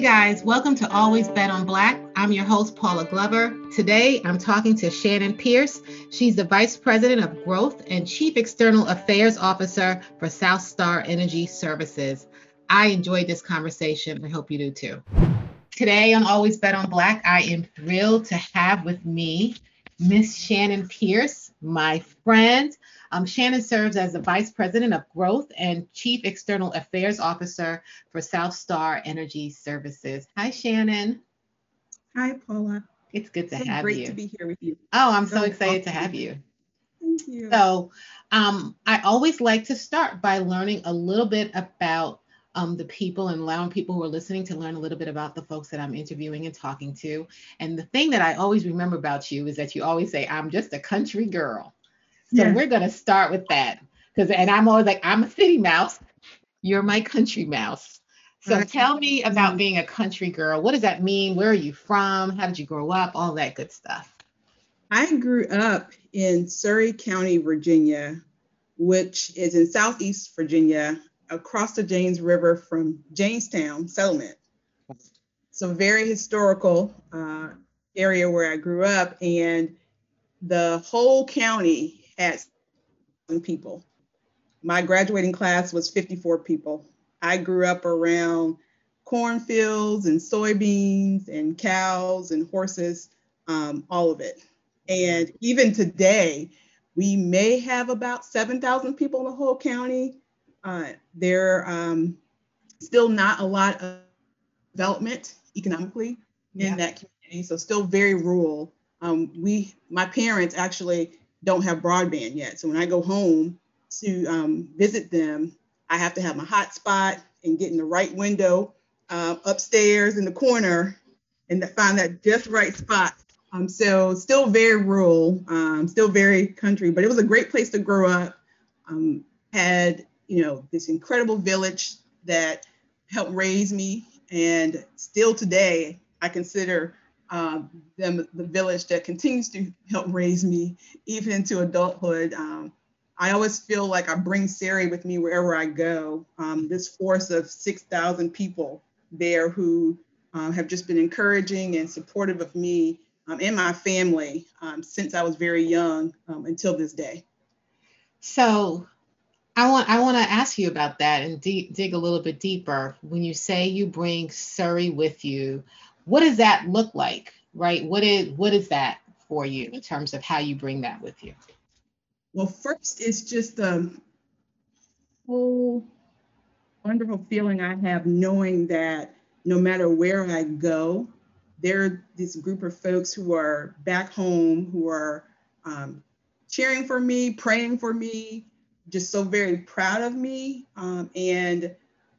Hey guys, welcome to Always Bet on Black. I'm your host, Paula Glover. Today, I'm talking to Shannon Pierce. She's the Vice President of Growth and Chief External Affairs Officer for South Star Energy Services. I enjoyed this conversation. I hope you do too. Today on Always Bet on Black, I am thrilled to have with me Miss Shannon Pierce, my friend. Um, Shannon serves as the Vice President of Growth and Chief External Affairs Officer for South Star Energy Services. Hi, Shannon. Hi, Paula. It's good to so have great you. Great to be here with you. Oh, I'm so So excited to have you. Thank you. So, um, I always like to start by learning a little bit about um, the people and allowing people who are listening to learn a little bit about the folks that I'm interviewing and talking to. And the thing that I always remember about you is that you always say, I'm just a country girl. So Yeah. we're going to start with that. Because, and I'm always like, I'm a city mouse. You're my country mouse. So Right. tell me about being a country girl. What does that mean? Where are you from? How did you grow up? All that good stuff. I grew up in Surrey County, Virginia, which is in Southeast Virginia, across the James River from Jamestown settlement. So very historical uh, area where I grew up, and the whole county some people. My graduating class was 54 people. I grew up around cornfields and soybeans and cows and horses, um, all of it. And even today, we may have about 7,000 people in the whole county. Uh, there um, still not a lot of development economically Yeah. in that community, so still very rural. Um, we, my parents actually don't have broadband yet, so when I go home to um, visit them, I have to have my hotspot and get in the right window uh, upstairs in the corner and find that just right spot. Um, so still very rural, um, still very country, but it was a great place to grow up. Um, had you know this incredible village that helped raise me, and still today I consider uh, them the village that continues to help raise me even into adulthood. Um, I always feel like I bring Surrey with me wherever I go. Um, this force of 6,000 people there who um, have just been encouraging and supportive of me um, and my family um, since I was very young until this day. So I want I want to ask you about that and de- dig a little bit deeper. When you say you bring Surrey with you, what does that look like? Right? What is what is that for you in terms of how you bring that with you? Well, first, it's just a whole wonderful feeling I have knowing that no matter where I go, there this group of folks who are back home who are um, cheering for me, praying for me, just so very proud of me, um, and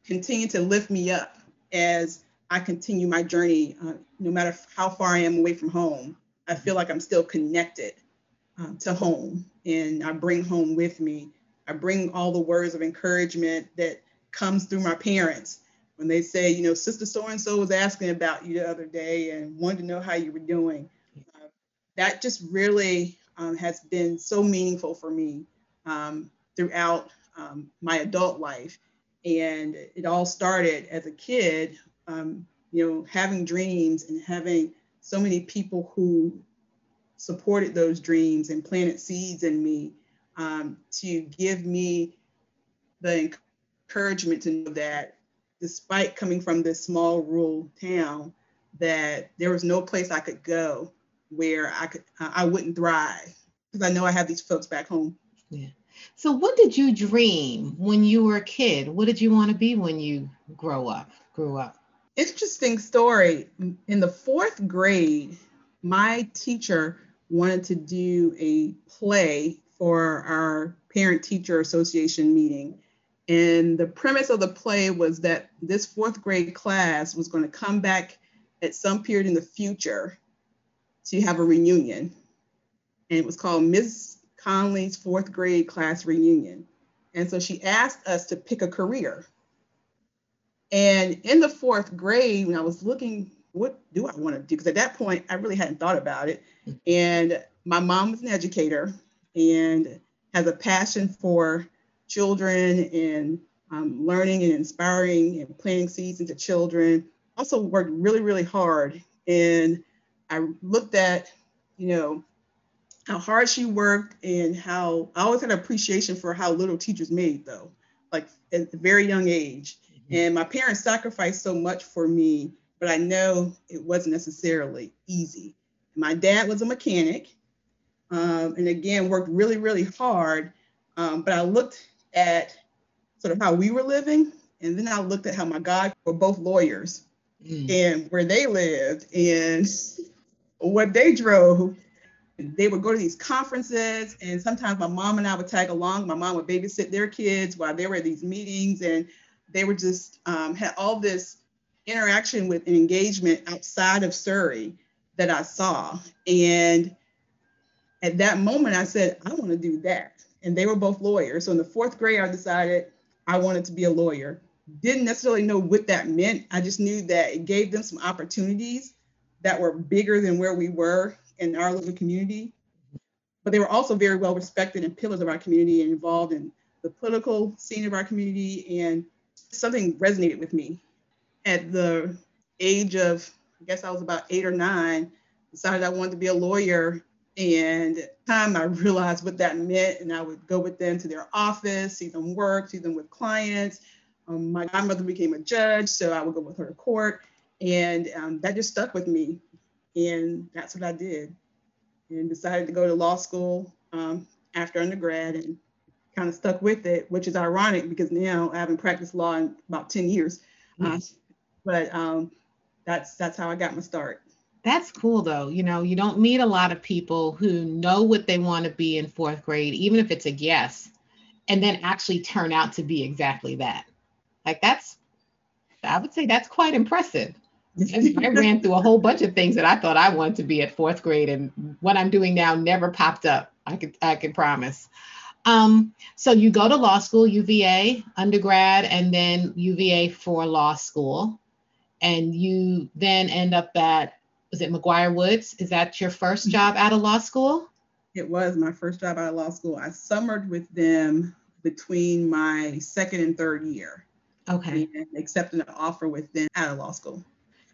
continue to lift me up as I continue my journey, uh, no matter how far I am away from home. I feel like I'm still connected um, to home, and I bring home with me. I bring all the words of encouragement that comes through my parents when they say, you know, Sister So and So was asking about you the other day and wanted to know how you were doing. Uh, that just really um, has been so meaningful for me um, throughout um, my adult life. And it all started as a kid, um, you know, having dreams and having so many people who supported those dreams and planted seeds in me um, to give me the encouragement to know that despite coming from this small rural town, that there was no place I could go where I could uh, I wouldn't thrive because I know I have these folks back home. Yeah. So what did you dream when you were a kid? What did you want to be when you grow up? Grew up? Interesting story. In the fourth grade, my teacher wanted to do a play for our parent teacher association meeting. And the premise of the play was that this fourth grade class was going to come back at some period in the future to have a reunion. And it was called Miss Conley's fourth grade class reunion. And so she asked us to pick a career. And in the fourth grade, when I was looking, what do I want to do? Because at that point, I really hadn't thought about it. And my mom was an educator and has a passion for children and um, learning and inspiring and planting seeds into children, also worked really, really hard. And I looked at, you know, how hard she worked and how I always had an appreciation for how little teachers made though, like at a very young age. And my parents sacrificed so much for me, but I know it wasn't necessarily easy. My dad was a mechanic um, and again worked really, really hard. Um, but I looked at sort of how we were living, and then I looked at how my God were both lawyers mm. and where they lived and what they drove. They would go to these conferences, and sometimes my mom and I would tag along. My mom would babysit their kids while they were at these meetings, and they were just um, had all this interaction with and engagement outside of Surrey that I saw. And at that moment, I said, I want to do that. And they were both lawyers. So in the fourth grade, I decided I wanted to be a lawyer. Didn't necessarily know what that meant. I just knew that it gave them some opportunities that were bigger than where we were in our little community. But they were also very well respected and pillars of our community and involved in the political scene of our community. And something resonated with me. At the age of, I guess I was about eight or nine, decided I wanted to be a lawyer and at time I realized what that meant, and I would go with them to their office, see them work, see them with clients. Um, my godmother became a judge, so I would go with her to court, and um, that just stuck with me, and that's what I did, and decided to go to law school um, after undergrad, and kind of stuck with it, which is ironic because now I haven't practiced law in about 10 years, mm-hmm. uh, but um, that's that's how I got my start. That's cool though. You know, you don't meet a lot of people who know what they want to be in fourth grade, even if it's a guess, and then actually turn out to be exactly that. Like that's, I would say that's quite impressive. I ran through a whole bunch of things that I thought I wanted to be at fourth grade, and what I'm doing now never popped up. I could I can promise. Um, so you go to law school, UVA undergrad, and then UVA for law school, and you then end up at was it McGuire-Woods? Is that your first mm-hmm. job out of law school? It was my first job out of law school. I summered with them between my second and third year. Okay. And accepting an offer with them out of law school.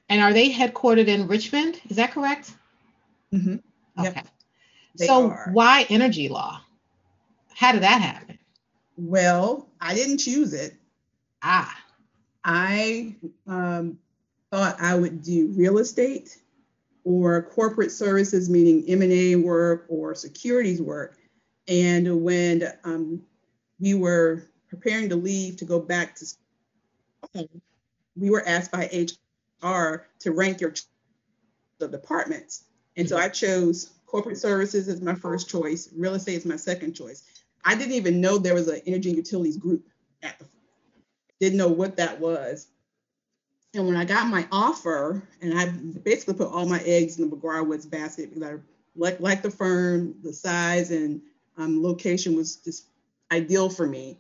And are they headquartered in Richmond? Is that correct? Mm-hmm. Okay. Yep. So are. why energy law? How did that happen? Well, I didn't choose it. Ah. I um, thought I would do real estate or corporate services, meaning M&A work or securities work. And when um, we were preparing to leave to go back to school, we were asked by HR to rank your the departments. And so I chose corporate services as my first choice, real estate is my second choice. I didn't even know there was an energy and utilities group at the didn't know what that was. And when I got my offer, and I basically put all my eggs in the McGuire-Woods basket because I like like the firm, the size and um, location was just ideal for me.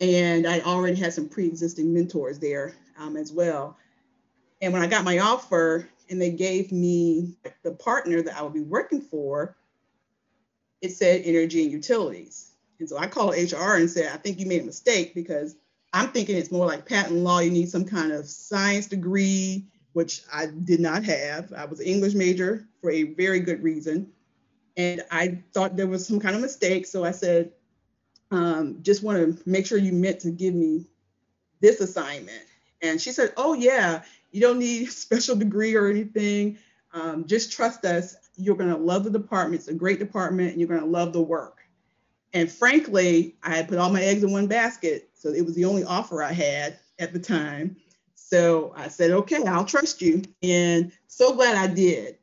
And I already had some pre-existing mentors there um, as well. And when I got my offer and they gave me the partner that I would be working for, it said energy and utilities. And so I called HR and said, I think you made a mistake because I'm thinking it's more like patent law. You need some kind of science degree, which I did not have. I was an English major for a very good reason. And I thought there was some kind of mistake. So I said, um, just want to make sure you meant to give me this assignment. And she said, oh, yeah, you don't need a special degree or anything. Um, just trust us. You're going to love the department. It's a great department and you're going to love the work. And frankly, I had put all my eggs in one basket. So it was the only offer I had at the time. So I said, okay, I'll trust you. And so glad I did.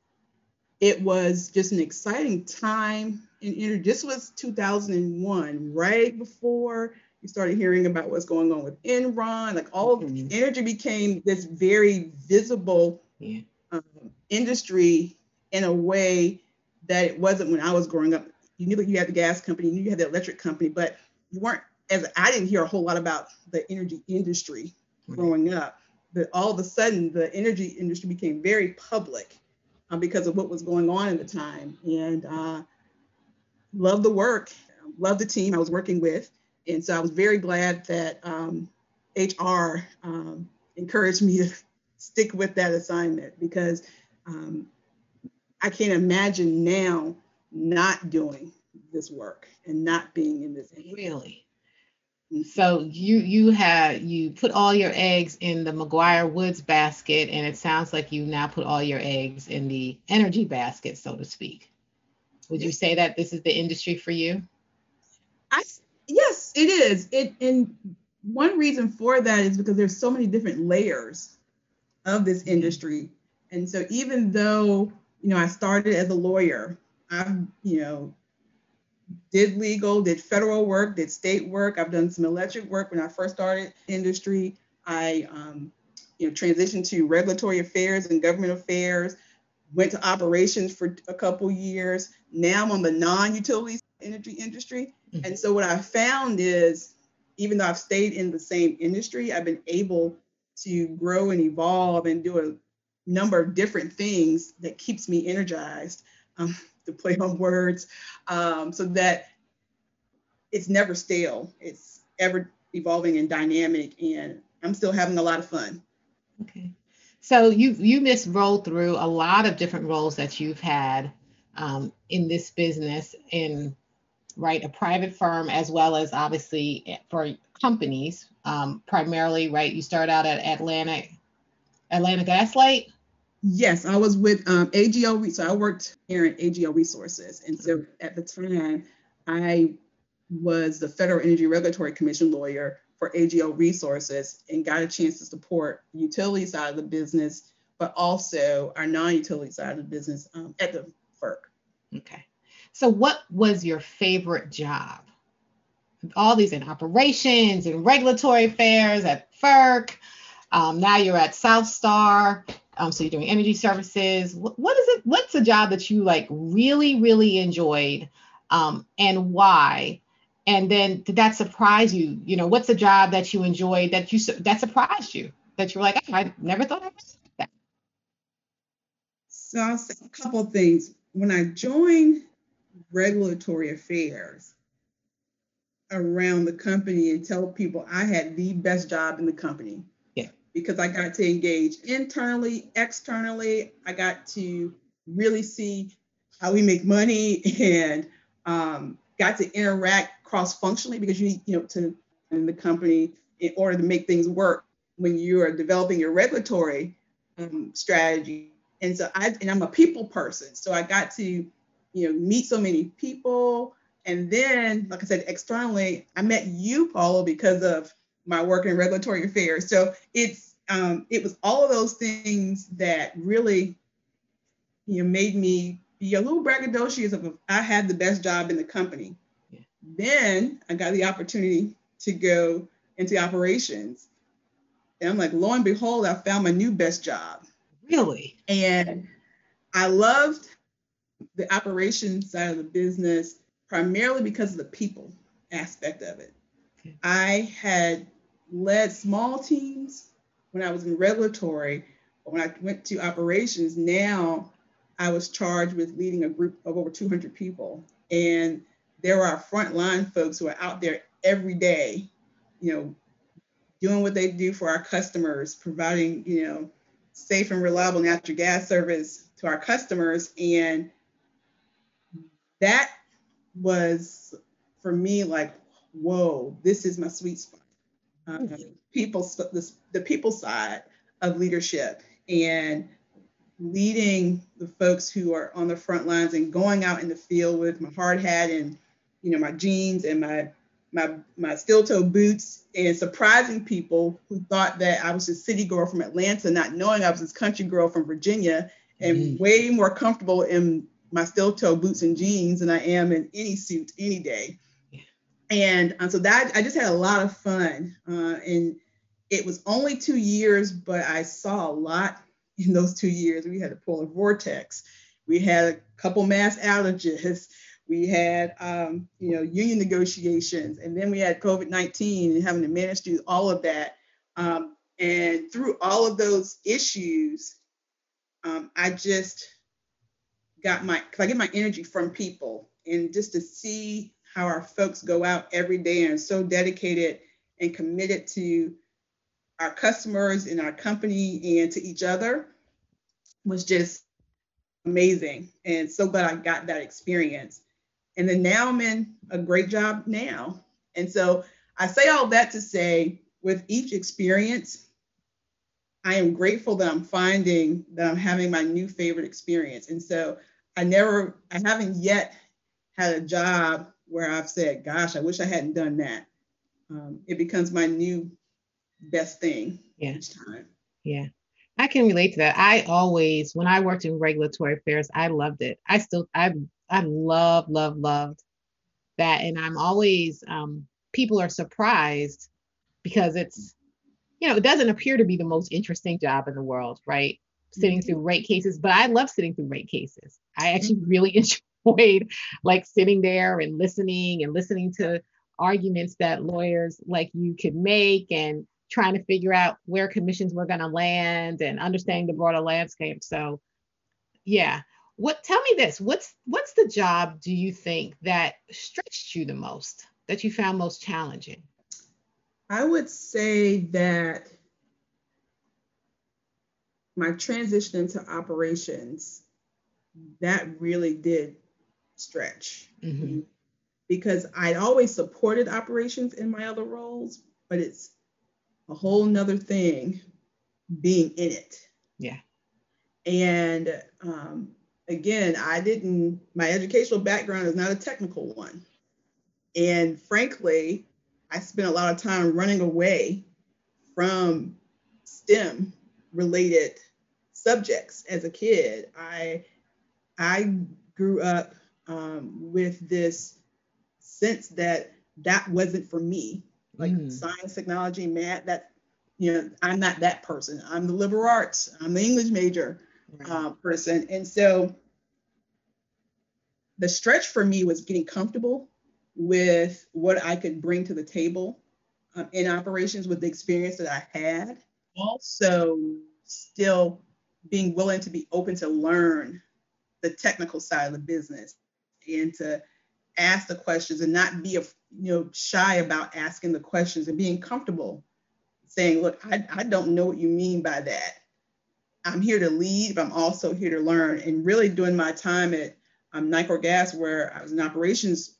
It was just an exciting time. And this was 2001, right before you started hearing about what's going on with Enron. Like all mm-hmm. energy became this very visible yeah. um, industry in a way that it wasn't when I was growing up you knew that you had the gas company, you knew you had the electric company, but you weren't as I didn't hear a whole lot about the energy industry growing up. But all of a sudden, the energy industry became very public uh, because of what was going on at the time. And uh, love the work, love the team I was working with. And so I was very glad that um, HR um, encouraged me to stick with that assignment because um, I can't imagine now not doing this work and not being in this. industry. Really? So you you have you put all your eggs in the McGuire Woods basket, and it sounds like you now put all your eggs in the energy basket, so to speak. Would you say that this is the industry for you? I yes, it is. It and one reason for that is because there's so many different layers of this industry. And so even though, you know, I started as a lawyer, I've, you know, did legal, did federal work, did state work. I've done some electric work when I first started industry. I, um, you know, transitioned to regulatory affairs and government affairs. Went to operations for a couple years. Now I'm on the non-utilities energy industry. Mm-hmm. And so what I found is, even though I've stayed in the same industry, I've been able to grow and evolve and do a number of different things that keeps me energized. Um, to play on words, um, so that it's never stale. It's ever evolving and dynamic, and I'm still having a lot of fun. Okay. So you you miss rolled through a lot of different roles that you've had um, in this business in right a private firm as well as obviously for companies um, primarily right you start out at Atlantic Atlanta Gaslight Yes, I was with um, AGL. So I worked here at AGL Resources. And so at the time, I was the Federal Energy Regulatory Commission lawyer for AGL Resources and got a chance to support the utility side of the business, but also our non utility side of the business um, at the FERC. Okay. So, what was your favorite job? All these in operations and regulatory affairs at FERC. Um, now you're at South Star. Um, so you're doing energy services. What, what is it? What's a job that you like really, really enjoyed, um, and why? And then did that surprise you? You know, what's a job that you enjoyed that you that surprised you? That you're like, I never thought I would that. So I'll say a couple things. When I joined regulatory affairs around the company and tell people I had the best job in the company because I got to engage internally, externally. I got to really see how we make money and um, got to interact cross functionally because you need, you know, to in the company in order to make things work when you are developing your regulatory um, strategy. And so I, and I'm a people person. So I got to, you know, meet so many people. And then, like I said, externally, I met you, Paula, because of my work in regulatory affairs. So it's um, it was all of those things that really, you know, made me be a little braggadocious of I had the best job in the company. Yeah. Then I got the opportunity to go into operations. And I'm like, lo and behold, I found my new best job. Really? And I loved the operations side of the business primarily because of the people aspect of it. I had led small teams when I was in regulatory. But When I went to operations, now I was charged with leading a group of over 200 people. And there are frontline folks who are out there every day, you know, doing what they do for our customers, providing, you know, safe and reliable natural gas service to our customers. And that was for me like, whoa, this is my sweet spot. Um, people the, the people side of leadership and leading the folks who are on the front lines and going out in the field with my hard hat and you know my jeans and my my my steel toe boots and surprising people who thought that I was a city girl from Atlanta, not knowing I was this country girl from Virginia, and mm-hmm. way more comfortable in my steel toe boots and jeans than I am in any suit any day and um, so that I just had a lot of fun. Uh, and it was only two years, but I saw a lot in those two years. We had a polar vortex. We had a couple mass outages. We had, um, you know, union negotiations, and then we had COVID-19 and having to manage through all of that. Um, and through all of those issues, um, I just got my, I get my energy from people, and just to see how our folks go out every day and so dedicated and committed to our customers and our company and to each other was just amazing. And so glad I got that experience. And then now I'm in a great job now. And so I say all that to say, with each experience, I am grateful that I'm finding that I'm having my new favorite experience. And so I never, I haven't yet had a job where I've said, gosh, I wish I hadn't done that. Um, it becomes my new best thing yeah. each time. Yeah. I can relate to that. I always, when I worked in regulatory affairs, I loved it. I still, I, I love, love, loved that. And I'm always, um, people are surprised because it's, you know, it doesn't appear to be the most interesting job in the world, right? Sitting mm-hmm. through rate cases, but I love sitting through rate cases. I actually mm-hmm. really enjoyed like sitting there and listening and listening to arguments that lawyers like you could make and trying to figure out where commissions were going to land and understanding the broader landscape. So, yeah. What tell me this, what's what's the job do you think that stretched you the most, that you found most challenging? I would say that my transition into operations that really did stretch mm-hmm. because I'd always supported operations in my other roles, but it's a whole nother thing being in it. Yeah. And um, again, I didn't, my educational background is not a technical one. And frankly, I spent a lot of time running away from STEM related subjects as a kid. I I grew up um, with this sense that that wasn't for me like mm. science, technology, math. That you know, I'm not that person. I'm the liberal arts. I'm the English major right. uh, person, and so the stretch for me was getting comfortable with what I could bring to the table um, in operations with the experience that I had. Also, still being willing to be open to learn the technical side of the business and to ask the questions and not be you know shy about asking the questions and being comfortable saying look I, I don't know what you mean by that. I'm here to lead but i'm also here to learn. And really during my time at um, Nicor Gas where i was in operations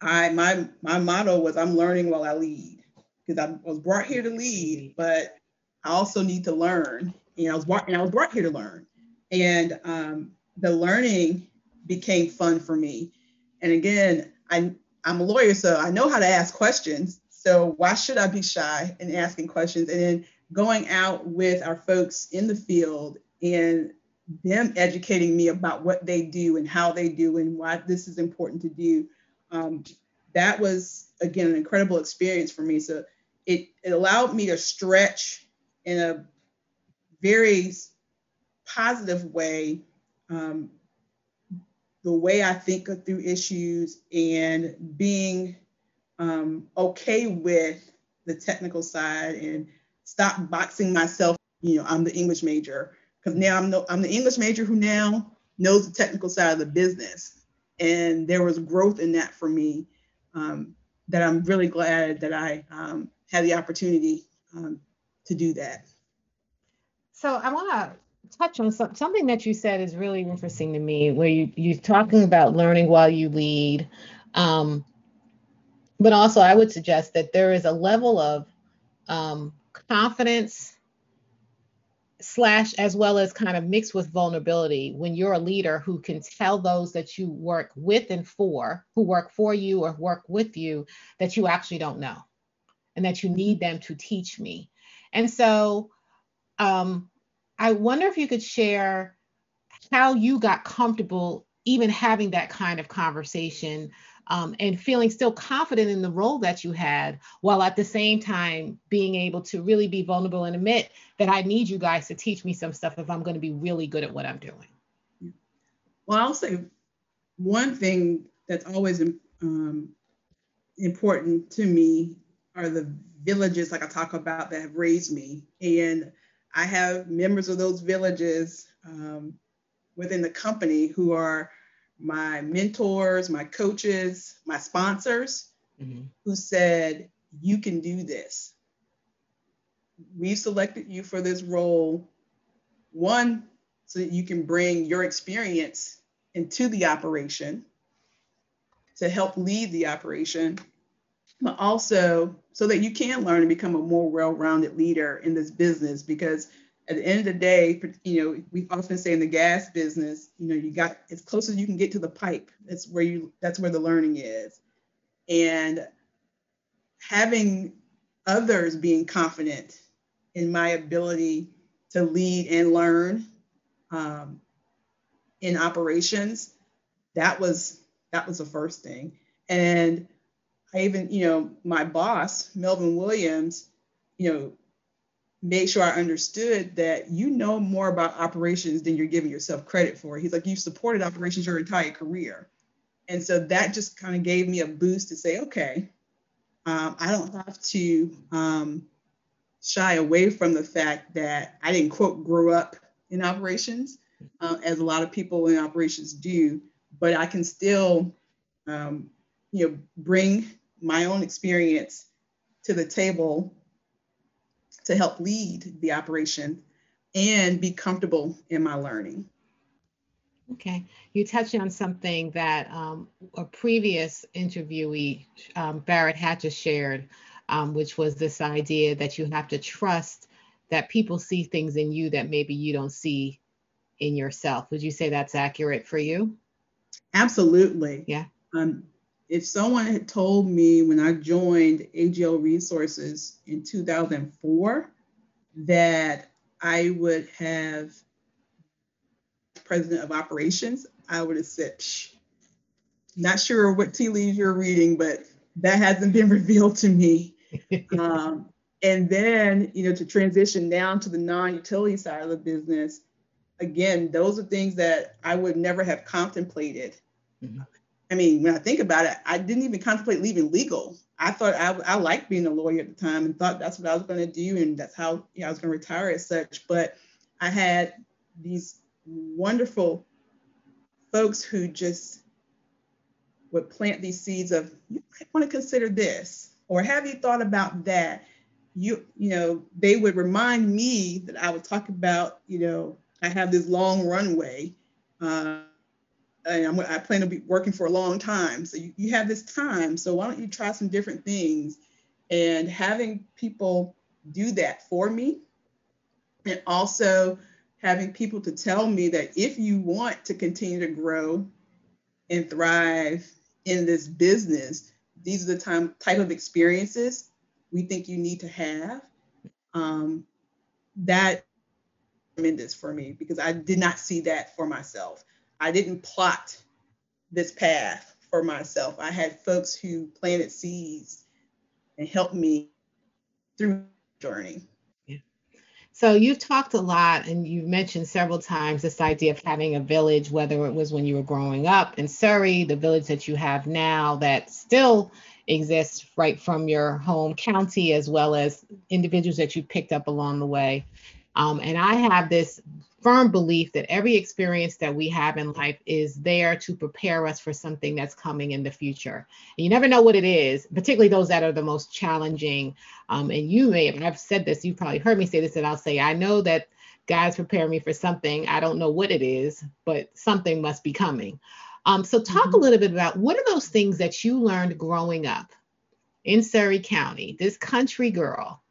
i my my motto was i'm learning while i lead because i was brought here to lead but i also need to learn. And i was brought and i was brought here to learn. And um, the learning became fun for me. And again, I, I'm a lawyer, so I know how to ask questions. So why should I be shy in asking questions? And then going out with our folks in the field and them educating me about what they do and how they do and why this is important to do. Um, that was again an incredible experience for me. So it, it allowed me to stretch in a very positive way um, the way I think through issues and being um, okay with the technical side and stop boxing myself. You know, I'm the English major because now I'm no, I'm the English major who now knows the technical side of the business, and there was growth in that for me um, that I'm really glad that I um, had the opportunity um, to do that. So I want to touch on some, something that you said is really interesting to me, where you you're talking about learning while you lead, um, but also I would suggest that there is a level of um, confidence slash as well as kind of mixed with vulnerability when you're a leader who can tell those that you work with and for who work for you or work with you that you actually don't know and that you need them to teach me. And so um, I wonder if you could share how you got comfortable even having that kind of conversation um, and feeling still confident in the role that you had while at the same time being able to really be vulnerable and admit that I need you guys to teach me some stuff if I'm going to be really good at what I'm doing. Well, I'll say one thing that's always um, important to me are the villages, like I talk about, that have raised me. And I have members of those villages um, within the company who are my mentors, my coaches, my sponsors, mm-hmm. who said, You can do this. We've selected you for this role, one, so that you can bring your experience into the operation to help lead the operation, but also so that you can learn and become a more well-rounded leader in this business because at the end of the day, you know, we often say in the gas business, you know, you got as close as you can get to the pipe. That's where you that's where the learning is. And having others being confident in my ability to lead and learn um, in operations, that was that was the first thing. And I even, you know, my boss, Melvin Williams, you know, made sure I understood that you know more about operations than you're giving yourself credit for. He's like, you've supported operations your entire career. And so that just kind of gave me a boost to say, okay, um, I don't have to um, shy away from the fact that I didn't quote grow up in operations, uh, as a lot of people in operations do, but I can still, um, you know, bring my own experience to the table to help lead the operation and be comfortable in my learning. Okay, you touched on something that um, a previous interviewee, um, Barrett Hatcher, shared, um, which was this idea that you have to trust that people see things in you that maybe you don't see in yourself. Would you say that's accurate for you? Absolutely. Yeah. Um, if someone had told me when I joined AGL Resources in 2004 that I would have president of operations, I would have said, Psh. not sure what tea leaves you're reading, but that hasn't been revealed to me. um, and then, you know, to transition down to the non-utility side of the business, again, those are things that I would never have contemplated. Mm-hmm. I mean, when I think about it, I didn't even contemplate leaving legal. I thought I, I liked being a lawyer at the time and thought that's what I was going to do and that's how you know, I was going to retire as such. But I had these wonderful folks who just would plant these seeds of you might want to consider this or have you thought about that you you know they would remind me that i would talk about you know i have this long runway and I'm, i plan to be working for a long time so you, you have this time so why don't you try some different things and having people do that for me and also having people to tell me that if you want to continue to grow and thrive in this business, these are the time, type of experiences we think you need to have. Um, that tremendous for me because I did not see that for myself. I didn't plot this path for myself. I had folks who planted seeds and helped me through the journey. So you've talked a lot and you've mentioned several times this idea of having a village, whether it was when you were growing up in Surrey, the village that you have now that still exists right from your home county, as well as individuals that you picked up along the way. Um, and I have this firm belief that every experience that we have in life is there to prepare us for something that's coming in the future. And you never know what it is, particularly those that are the most challenging. Um, and you may have, I've said this, you've probably heard me say this, and I'll say, I know that God's preparing me for something. I don't know what it is, but something must be coming. Um, so, talk mm-hmm. a little bit about what are those things that you learned growing up in Surrey County, this country girl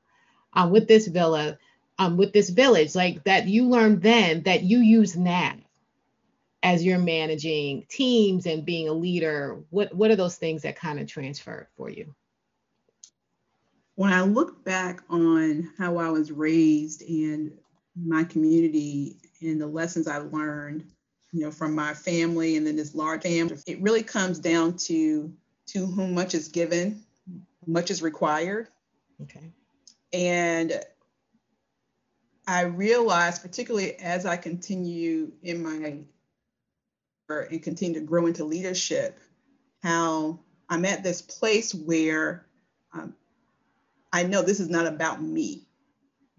um, with this villa um, with this village, like that you learned then that you use now as you're managing teams and being a leader? What what are those things that kind of transferred for you? When I look back on how I was raised and my community and the lessons I learned, you know, from my family and then this large family, it really comes down to to whom much is given, much is required. Okay. And I realized, particularly as I continue in my career and continue to grow into leadership, how I'm at this place where um, I know this is not about me.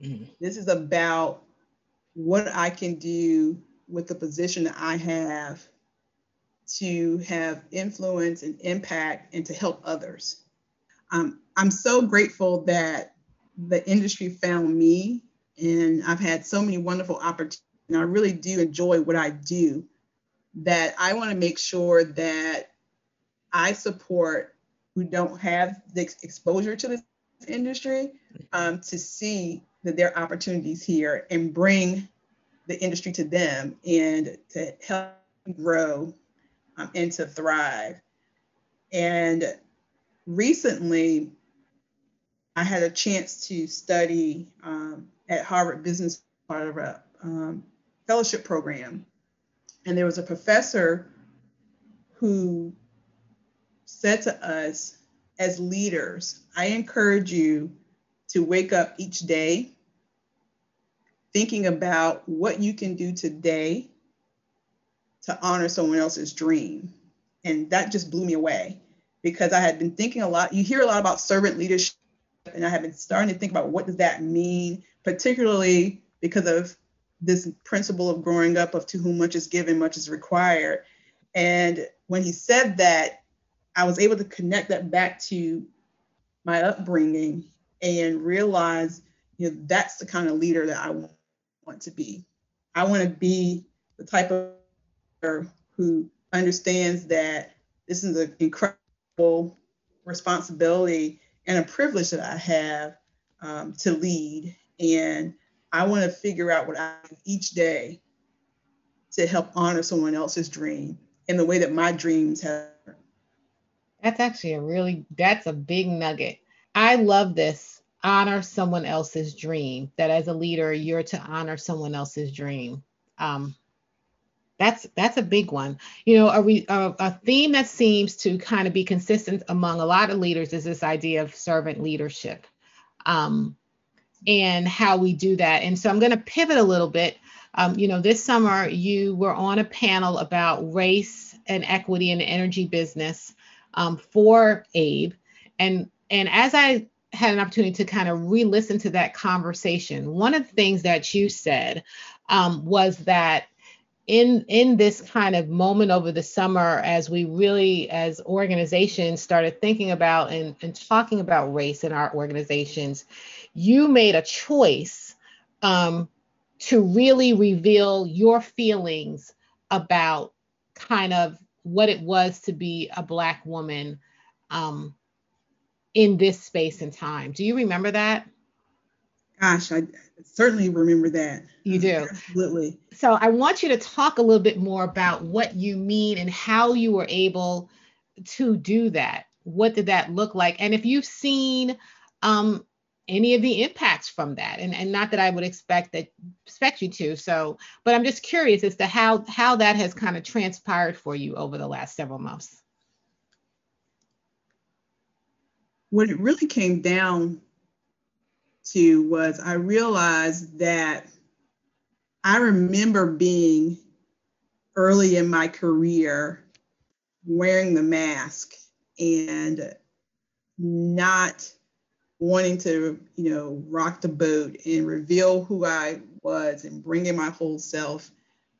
Mm-hmm. This is about what I can do with the position that I have to have influence and impact and to help others. Um, I'm so grateful that the industry found me, and I've had so many wonderful opportunities, and I really do enjoy what I do, that I want to make sure that I support who don't have the exposure to this industry um, to see that there are opportunities here and bring the industry to them and to help grow um, and to thrive. And recently, I had a chance to study um, at Harvard Business part of a um, fellowship program. And there was a professor who said to us, as leaders, I encourage you to wake up each day thinking about what you can do today to honor someone else's dream. And that just blew me away because I had been thinking a lot. You hear a lot about servant leadership, and I have been starting to think about what does that mean, particularly because of this principle of growing up of to whom much is given, much is required. And when he said that, I was able to connect that back to my upbringing and realize, you know, that's the kind of leader that I want to be. I want to be the type of leader who understands that this is an incredible responsibility and a privilege that I have um, to lead. And I want to figure out what I do each day to help honor someone else's dream in the way that my dreams have. That's actually a really, that's a big nugget. I love this. Honor someone else's dream. That as a leader, you're to honor someone else's dream. Um, that's that's a big one. You know, a, re, a, a theme that seems to kind of be consistent among a lot of leaders is this idea of servant leadership, um, and how we do that. And so I'm going to pivot a little bit. Um, you know, this summer you were on a panel about race and equity in the energy business um, for AABE, and and as I had an opportunity to kind of re-listen to that conversation, one of the things that you said um, was that in in this kind of moment over the summer as we really as organizations started thinking about and, and talking about race in our organizations you made a choice um, to really reveal your feelings about kind of what it was to be a black woman um, in this space and time. Do you remember that Gosh, I certainly remember that. You do. Absolutely. So I want you to talk a little bit more about what you mean and how you were able to do that. What did that look like? And if you've seen um, any of the impacts from that, and, and not that I would expect that expect you to. So, but I'm just curious as to how how that has kind of transpired for you over the last several months. When it really came down to was I realized that I remember being early in my career wearing the mask and not wanting to, you know, rock the boat and reveal who I was and bring in my whole self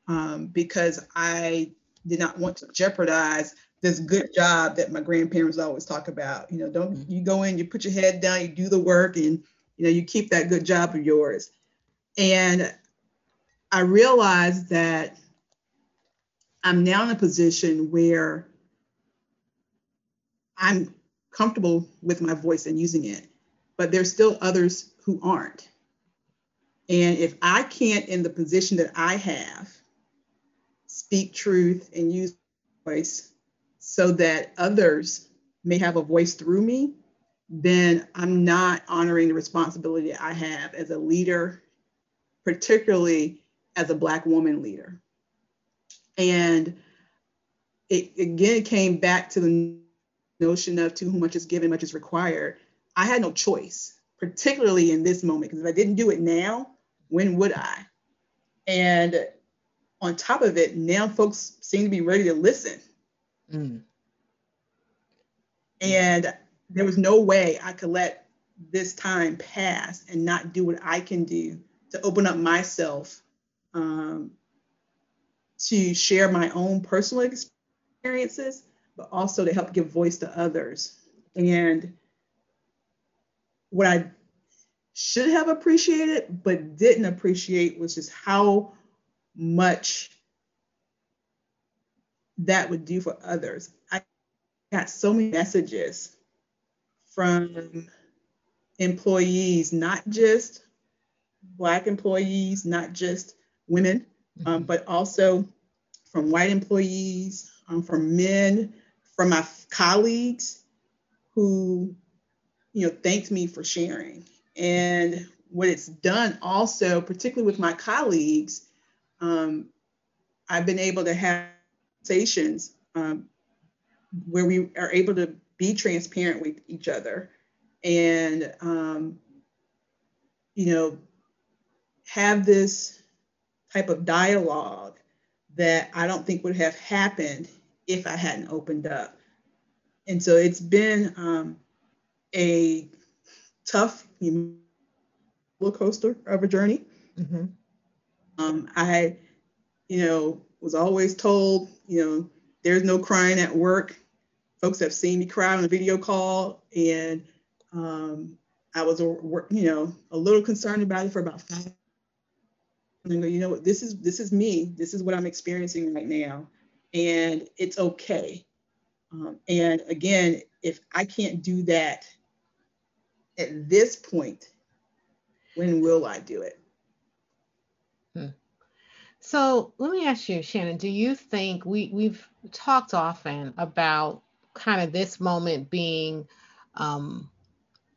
um, because I did not want to jeopardize this good job that my grandparents always talk about. You know, don't you go in, you put your head down, you do the work, and you know, you keep that good job of yours. And I realized that I'm now in a position where I'm comfortable with my voice and using it, but there's still others who aren't. And if I can't, in the position that I have, speak truth and use voice so that others may have a voice through me, then I'm not honoring the responsibility I have as a leader, particularly as a Black woman leader. And it again came back to the notion of to whom much is given, much is required. I had no choice, particularly in this moment, because if I didn't do it now, when would I? And on top of it, now folks seem to be ready to listen. Mm. And there was no way I could let this time pass and not do what I can do to open up myself um, to share my own personal experiences, but also to help give voice to others. And what I should have appreciated but didn't appreciate was just how much that would do for others. I got so many messages from employees, not just Black employees, not just women, um, mm-hmm. but also from white employees, um, from men, from my colleagues who, you know, thanked me for sharing. And what it's done also, particularly with my colleagues, um, I've been able to have conversations um, where we are able to be transparent with each other and, um, you know, have this type of dialogue that I don't think would have happened if I hadn't opened up. And so it's been um, a tough roller coaster of a journey. Mm-hmm. Um, I, you know, was always told, you know, there's no crying at work. Folks have seen me cry on a video call, and um, I was, you know, a little concerned about it for about five. And go, you know what, this is this is me. This is what I'm experiencing right now, and it's okay. Um, and again, if I can't do that at this point, when will I do it? Hmm. So let me ask you, Shannon, do you think we, we've talked often about kind of this moment being um,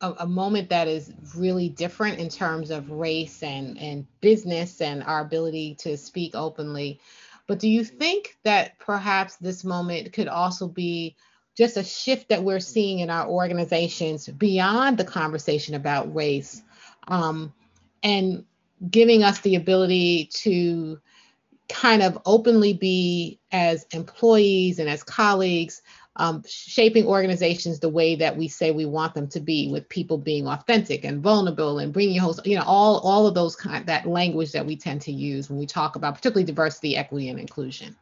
a, a, moment that is really different in terms of race and, and business and our ability to speak openly. But do you think that perhaps this moment could also be just a shift that we're seeing in our organizations beyond the conversation about race um, and giving us the ability to kind of openly be as employees and as colleagues um, shaping organizations the way that we say we want them to be with people being authentic and vulnerable and bringing host you know all all of those kind that language that we tend to use when we talk about particularly diversity equity and inclusion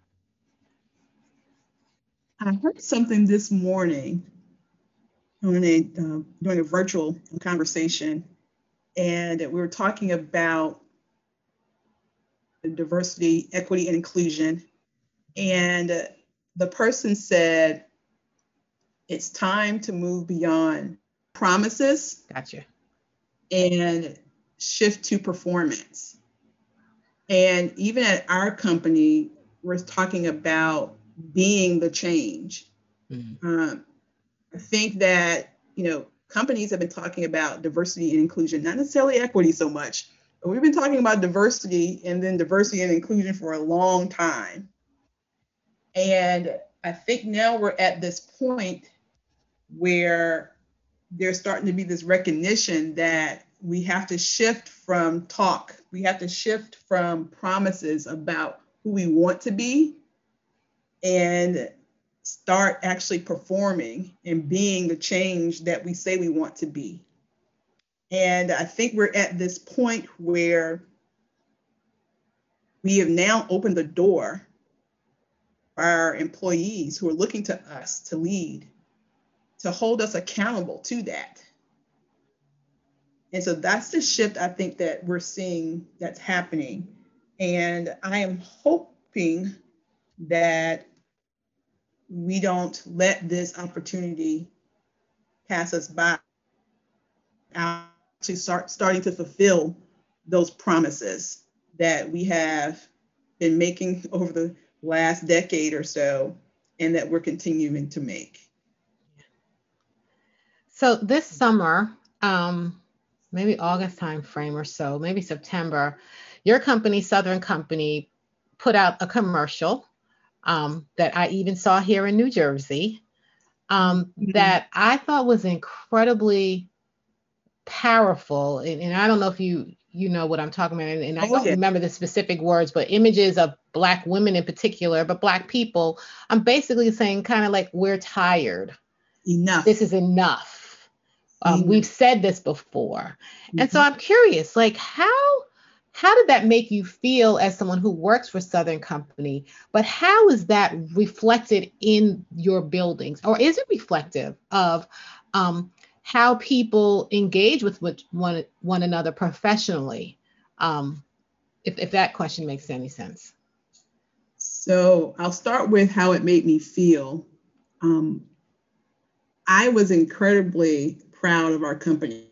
I heard something this morning on a uh, during a virtual conversation, and we were talking about diversity, equity, and inclusion. And the person said, "It's time to move beyond promises." Gotcha. And shift to performance. And even at our company, we're talking about being the change. Mm-hmm. Um, I think that, you know, companies have been talking about diversity and inclusion, not necessarily equity so much, but we've been talking about diversity and then diversity and inclusion for a long time. And I think now we're at this point where there's starting to be this recognition that we have to shift from talk, we have to shift from promises about who we want to be and start actually performing and being the change that we say we want to be. And I think we're at this point where we have now opened the door for our employees who are looking to us to lead, to hold us accountable to that. And so that's the shift I think that we're seeing that's happening. And I am hoping that we don't let this opportunity pass us by to start starting to fulfill those promises that we have been making over the last decade or so and that we're continuing to make. So this summer, um, maybe August time frame or so, maybe September, your company, Southern Company, put out a commercial um, that I even saw here in New Jersey um, mm-hmm. that I thought was incredibly powerful. And, and, I don't know if you you know what I'm talking about, and, and I oh, don't remember the specific words, but images of black women in particular, but black people. I'm basically saying kind of like we're tired. Enough. This is enough. Um, mm-hmm. We've said this before, mm-hmm. and so mm-hmm. I'm curious, like how how did that make you feel as someone who works for Southern Company? But how is that reflected in your buildings, or is it reflective of um, how people engage with one one another professionally. Um, if, if that question makes any sense. So I'll start with how it made me feel. Um, I was incredibly proud of our company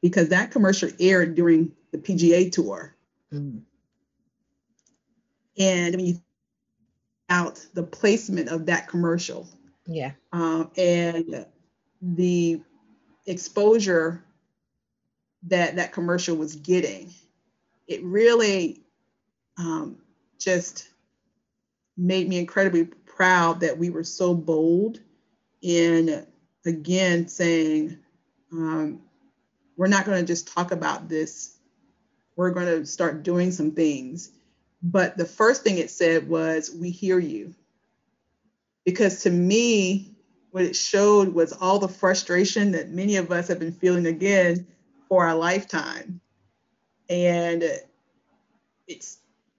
because that commercial aired during the PGA tour. Mm. And when you out the placement of that commercial. Yeah. Um, and the exposure that that commercial was getting, it really um, just made me incredibly proud that we were so bold in again saying um, we're not going to just talk about this we're going to start doing some things but the first thing it said was we hear you because to me what it showed was all the frustration that many of us have been feeling again for our lifetime. And it's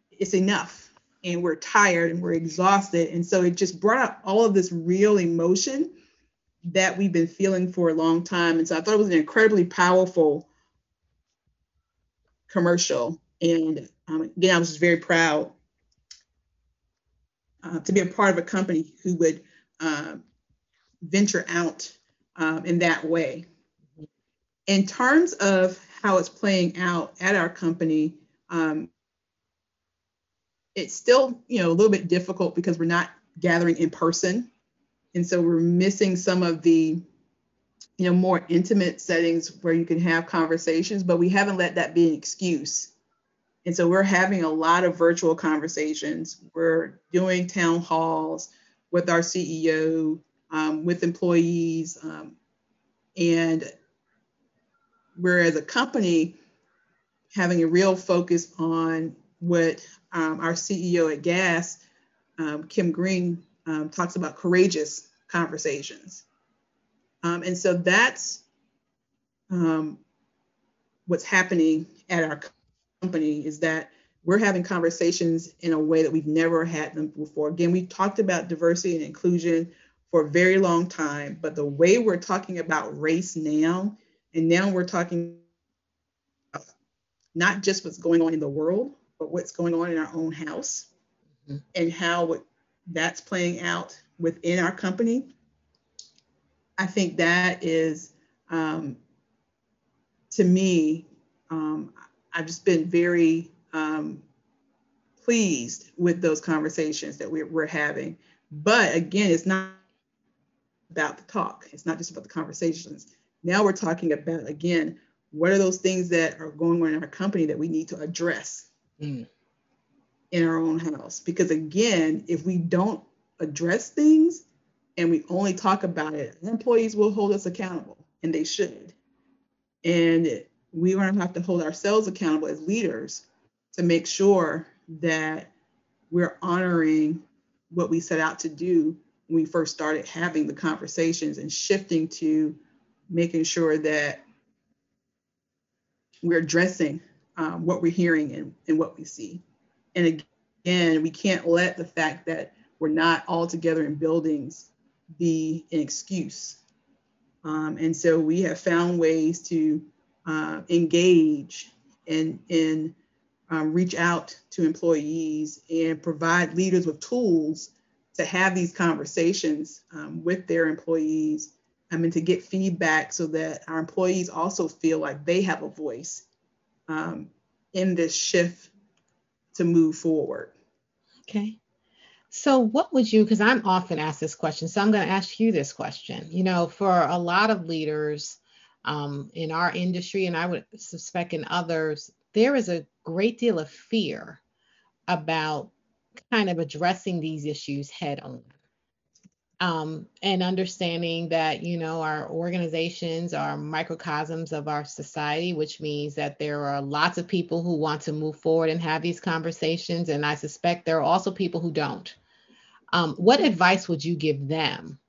it's enough. And we're tired and we're exhausted. And so it just brought up all of this real emotion that we've been feeling for a long time. And so I thought it was an incredibly powerful commercial. And um, again, I was just very proud uh, to be a part of a company who would uh, venture out um, in that way. In terms of how it's playing out at our company, um, it's still you know a little bit difficult because we're not gathering in person, and so we're missing some of the you know more intimate settings where you can have conversations. But we haven't let that be an excuse. And so we're having a lot of virtual conversations. We're doing town halls with our CEO um, with employees. Um, and we're as a company having a real focus on what um, our CEO at GAS, um, Kim Greene, um, talks about courageous conversations. Um, and so that's what's happening at our company is that we're having conversations in a way that we've never had them before. Again, we talked about diversity and inclusion for a very long time, but the way we're talking about race now, and now we're talking not just what's going on in the world, but what's going on in our own house mm-hmm. and how that's playing out within our company. I think that is, um, to me, um, I've just been very um, pleased with those conversations that we're, we're having. But again, it's not about the talk. It's not just about the conversations. Now we're talking about, again, what are those things that are going on in our company that we need to address mm. In our own house? Because again, if we don't address things and we only talk about it, employees will hold us accountable, and they should. And we are going to have to hold ourselves accountable as leaders to make sure that we're honoring what we set out to do when we first started having the conversations and shifting to making sure that we're addressing um, what we're hearing and, and what we see. And again, we can't let the fact that we're not all together in buildings be an excuse. Um, and so we have found ways to uh, engage and, and um, reach out to employees and provide leaders with tools to have these conversations um, with their employees I mean, to get feedback so that our employees also feel like they have a voice um, in this shift to move forward. Okay. So, what would you, because I'm often asked this question, so I'm going to ask you this question. You know, for a lot of leaders um, in our industry, and I would suspect in others, there is a great deal of fear about kind of addressing these issues head on. Um, and understanding that you know our organizations are microcosms of our society which means that there are lots of people who want to move forward and have these conversations and i suspect there are also people who don't um, what advice would you give them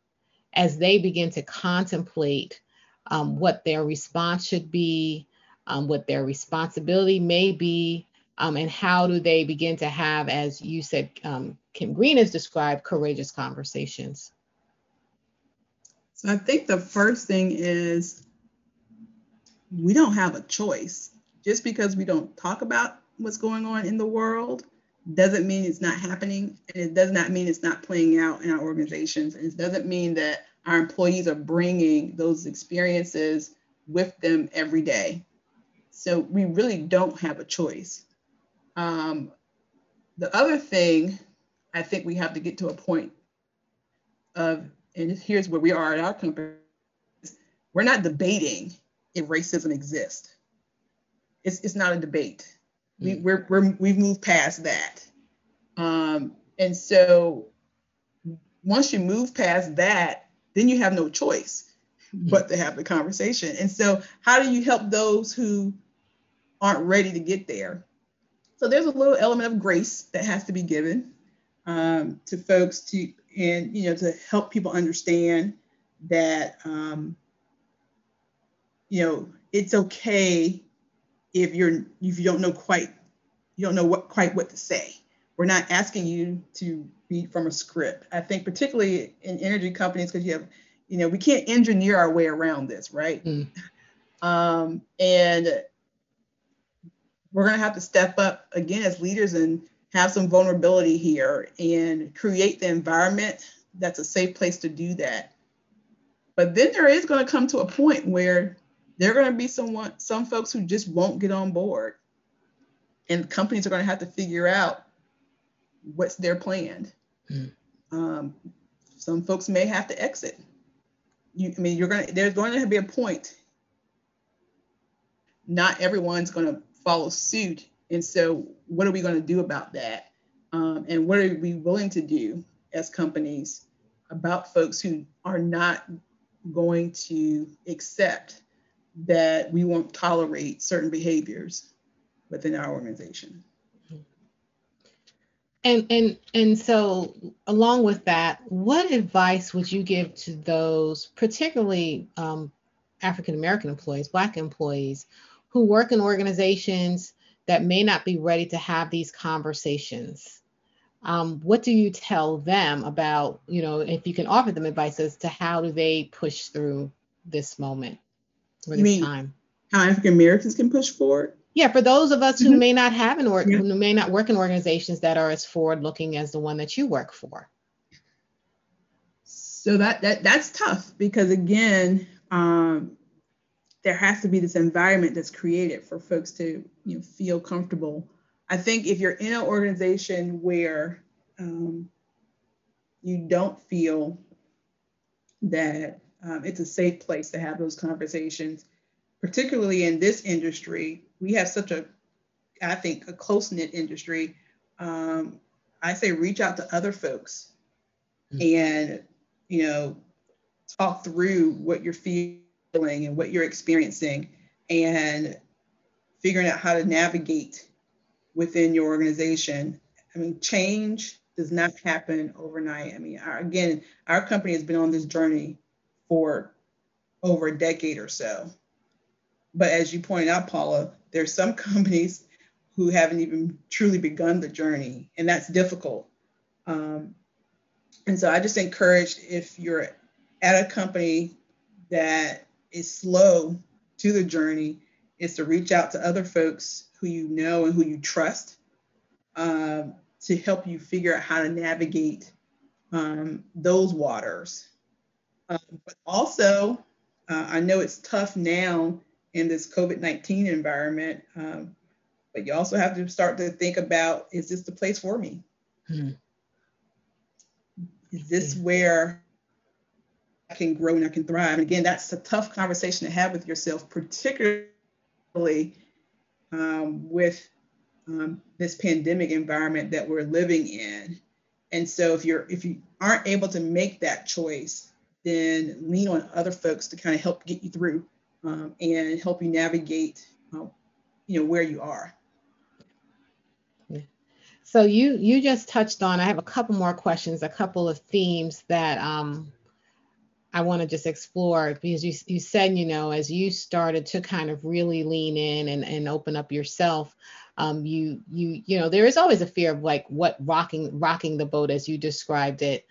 as they begin to contemplate um, what their response should be um, what their responsibility may be um, and how do they begin to have, as you said, um, Kim Greene has described, courageous conversations? So I think the first thing is we don't have a choice. Just because we don't talk about what's going on in the world doesn't mean it's not happening. And it does not mean it's not playing out in our organizations. And it doesn't mean that our employees are bringing those experiences with them every day. So we really don't have a choice. Um, the other thing I think we have to get to a point of, and here's where we are at our company, we're not debating if racism exists. It's, it's not a debate. We, mm. we're, we're, we've moved past that. Um, and so once you move past that, then you have no choice mm. but to have the conversation. And so, how do you help those who aren't ready to get there? So, there's a little element of grace that has to be given um, to folks to, and you know, to help people understand that, um, you know, it's okay if you're if you don't know quite you don't know what quite what to say. We're not asking you to read from a script. I think particularly in energy companies because you have you know we can't engineer our way around this, right? Mm. Um, and we're going to have to step up again as leaders and have some vulnerability here and create the environment that's a safe place to do that. But then there is going to come to a point where there are going to be someone, some folks who just won't get on board. And companies are going to have to figure out what's their plan. Mm. Um, some folks may have to exit. You, I mean, you're going to, there's going to be a point. Not everyone's going to follow suit. And so, what are we going to do about that? Um, and what are we willing to do as companies about folks who are not going to accept that we won't tolerate certain behaviors within our organization. And and and so along with that, what advice would you give to those, particularly um, African American employees, Black employees, who work in organizations that may not be ready to have these conversations? Um, what do you tell them about, you know, if you can offer them advice as to how do they push through this moment? for this time. How African Americans can push forward? Yeah, for those of us who mm-hmm. may not have an or yeah. who may not work in organizations that are as forward looking as the one that you work for. So that that that's tough because again, um, there has to be this environment that's created for folks to you know feel comfortable. I think if you're in an organization where um, you don't feel that um, it's a safe place to have those conversations, particularly in this industry. We have such a, I think, a close knit industry. Um, I say reach out to other folks mm-hmm. and, you know, talk through what you're feeling and what you're experiencing and figuring out how to navigate within your organization. I mean, change does not happen overnight. I mean, our, again, our company has been on this journey for over a decade or so. But as you pointed out, Paula, there's some companies who haven't even truly begun the journey, and that's difficult. Um, and so I just encourage if you're at a company that is slow to the journey, is to reach out to other folks who you know and who you trust um, to help you figure out how to navigate um, those waters um, but also, uh, I know it's tough now in this COVID 19 environment, um, but you also have to start to think about is this the place for me? Hmm. Is this where I can grow and I can thrive? And again, that's a tough conversation to have with yourself, particularly um, with um, this pandemic environment that we're living in. And so if you're if you aren't able to make that choice, then lean on other folks to kind of help get you through um, and help you navigate, um, you know, where you are. So you you just touched on. I have a couple more questions, a couple of themes that um, I want to just explore because you you said you know as you started to kind of really lean in and and open up yourself, um, you you you know there is always a fear of like what rocking rocking the boat as you described it.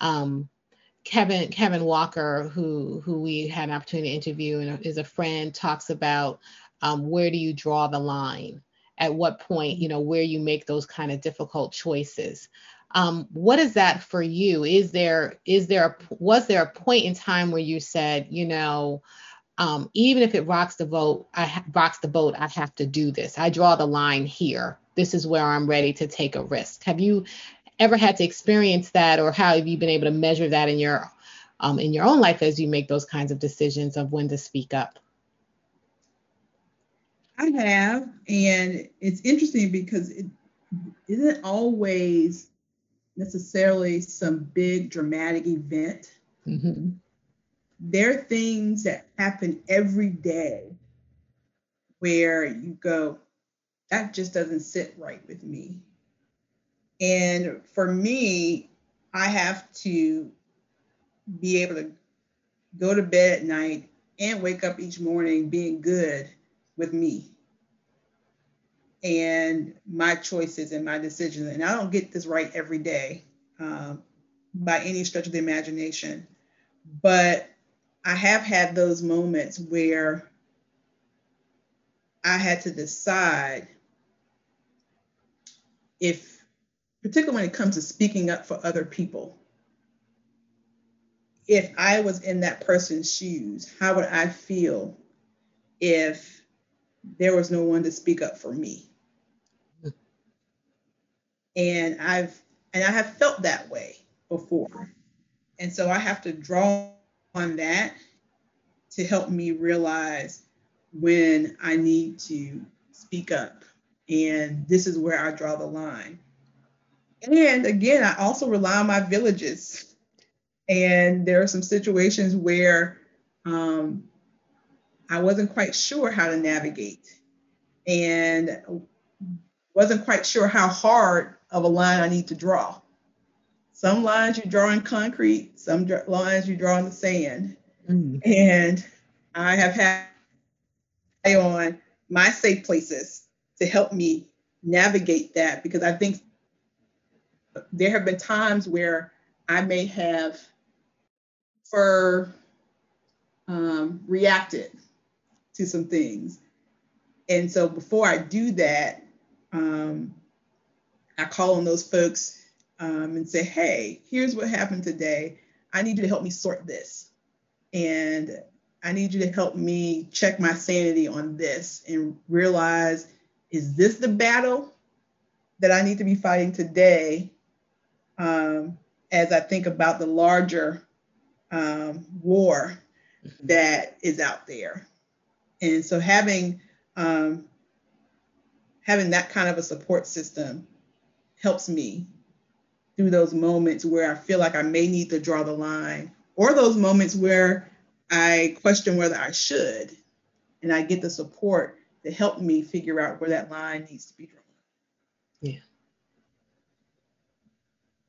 Um, Kevin Kevin Walker, who who we had an opportunity to interview and is a friend, talks about um, where do you draw the line? At what point, you know, where you make those kind of difficult choices. Um, what is that for you? Is there is there a, was there a point in time where you said, you know, um, even if it rocks the vote, I ha- rocks the boat, I have to do this. I draw the line here. This is where I'm ready to take a risk. Have you ever had to experience that, or how have you been able to measure that in your um, in your own life as you make those kinds of decisions of when to speak up? I have, and it's interesting because it isn't always necessarily some big dramatic event. Mm-hmm. There are things that happen every day where you go, that just doesn't sit right with me. And for me, I have to be able to go to bed at night and wake up each morning being good with me and my choices and my decisions. And I don't get this right every day um, by any stretch of the imagination, but I have had those moments where I had to decide if, particularly when it comes to speaking up for other people, if I was in that person's shoes, how would I feel if there was no one to speak up for me? And I've and I have felt that way before. And so I have to draw on that to help me realize when I need to speak up. And this is where I draw the line. And again, I also rely on my villages and there are some situations where um, I wasn't quite sure how to navigate and wasn't quite sure how hard of a line I need to draw. Some lines you draw in concrete, some dr- lines you draw in the sand. Mm. And I have had on my safe places to help me navigate that because I think there have been times where I may have for um, reacted to some things. And so before I do that, um, I call on those folks um, and say, hey, here's what happened today. I need you to help me sort this. And I need you to help me check my sanity on this and realize is this the battle that I need to be fighting today um, as I think about the larger um, war that is out there. And so having um, having that kind of a support system helps me through those moments where I feel like I may need to draw the line, or those moments where I question whether I should, and I get the support to help me figure out where that line needs to be drawn. Yeah.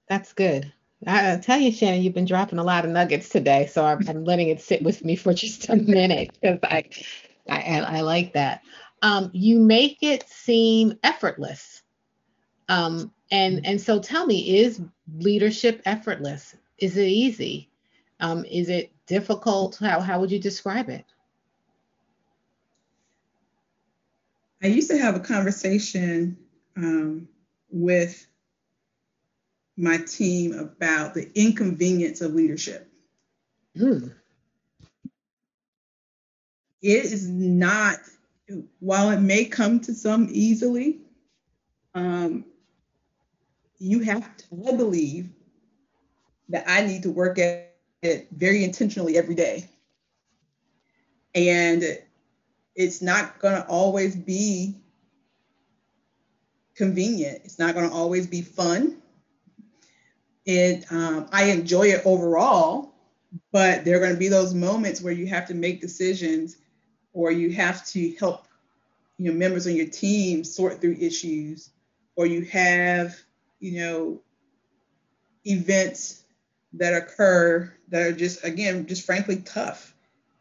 That's good. I tell you, Shannon, you've been dropping a lot of nuggets today, so I'm, I'm letting it sit with me for just a minute because I, I, I like that. Um, you make it seem effortless, um, and and so tell me, is leadership effortless? Is it easy? Um, is it difficult? How how would you describe it? I used to have a conversation um, with my team about the inconvenience of leadership. Mm. It is not, while it may come to some easily, um, you have to, I believe that I need to work at it very intentionally every day. And it's not going to always be convenient. It's not going to always be fun it um, i enjoy it overall but there are going to be those moments where you have to make decisions or you have to help you know members on your team sort through issues or you have you know events that occur that are just again just frankly tough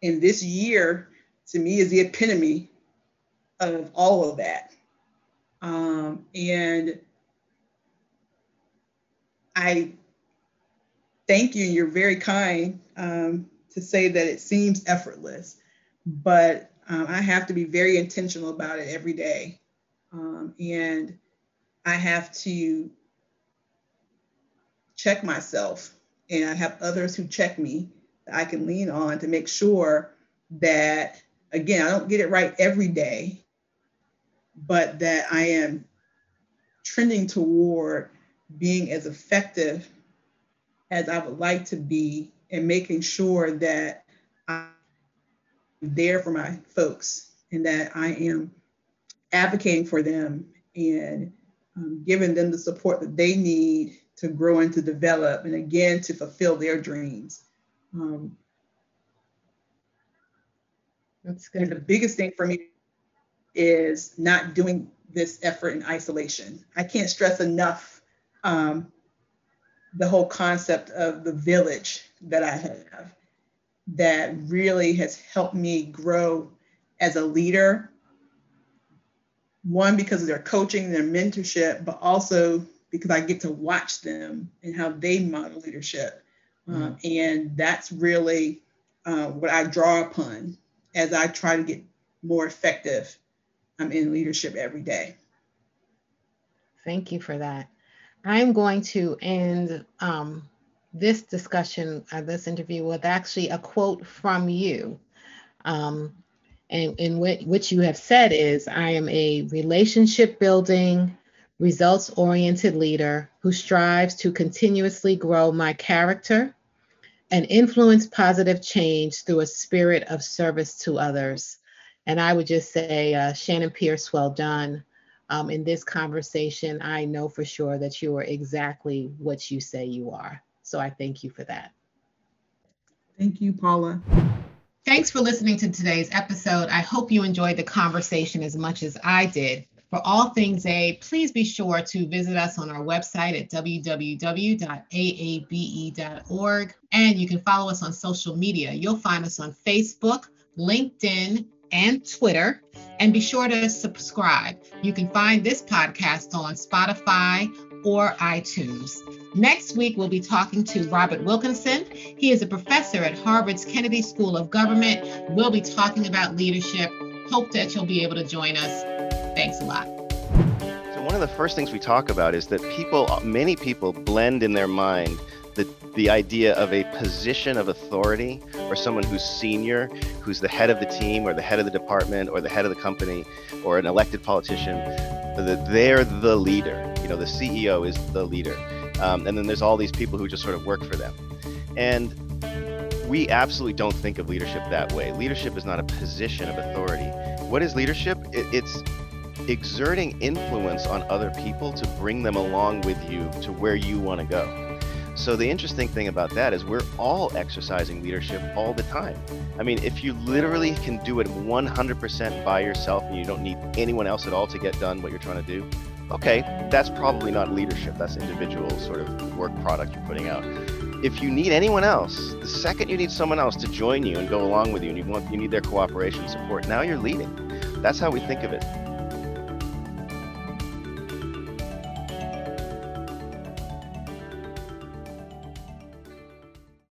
and this year to me is the epitome of all of that um, and I thank you. You're very kind um, to say that it seems effortless, but um, I have to be very intentional about it every day. Um, and I have to check myself, and I have others who check me that I can lean on to make sure that, again, I don't get it right every day, but that I am trending toward being as effective as I would like to be and making sure that I'm there for my folks and that I am advocating for them and um, giving them the support that they need to grow and to develop and again to fulfill their dreams. Um, That's good. And the biggest thing for me is not doing this effort in isolation. I can't stress enough um, the whole concept of the village that I have that really has helped me grow as a leader. One, because of their coaching, their mentorship, but also because I get to watch them and how they model leadership. Mm-hmm. Um, and that's really uh, what I draw upon as I try to get more effective um, in leadership every day. Thank you for that. I'm going to end um, this discussion, uh, this interview, with actually a quote from you. Um, and in which, which you have said is I am a relationship building, results oriented leader who strives to continuously grow my character and influence positive change through a spirit of service to others. And I would just say, uh, Shannon Pierce, well done um, in this conversation, I know for sure that you are exactly what you say you are. So I thank you for that. Thank you, Paula. Thanks for listening to today's episode. I hope you enjoyed the conversation as much as I did. For all things A, please be sure to visit us on our website at www.aabe.org. And you can follow us on social media. You'll find us on Facebook, LinkedIn, and Twitter. And be sure to subscribe. You can find this podcast on Spotify or iTunes. Next week, we'll be talking to Robert Wilkinson. He is a professor at Harvard's Kennedy School of Government. We'll be talking about leadership. Hope that you'll be able to join us. Thanks a lot. So, one of the first things we talk about is that people, many people, blend in their mind the, the idea of a position of authority or someone who's senior, who's the head of the team or the head of the department or the head of the company or an elected politician, that they're the leader. You know, the CEO is the leader. Um, and then there's all these people who just sort of work for them. And we absolutely don't think of leadership that way. Leadership is not a position of authority. What is leadership? It, it's exerting influence on other people to bring them along with you to where you want to go. So the interesting thing about that is we're all exercising leadership all the time. I mean, if you literally can do it 100% by yourself and you don't need anyone else at all to get done what you're trying to do, okay, that's probably not leadership. That's individual sort of work product you're putting out. If you need anyone else, the second you need someone else to join you and go along with you and you want you need their cooperation support, now you're leading. That's how we think of it.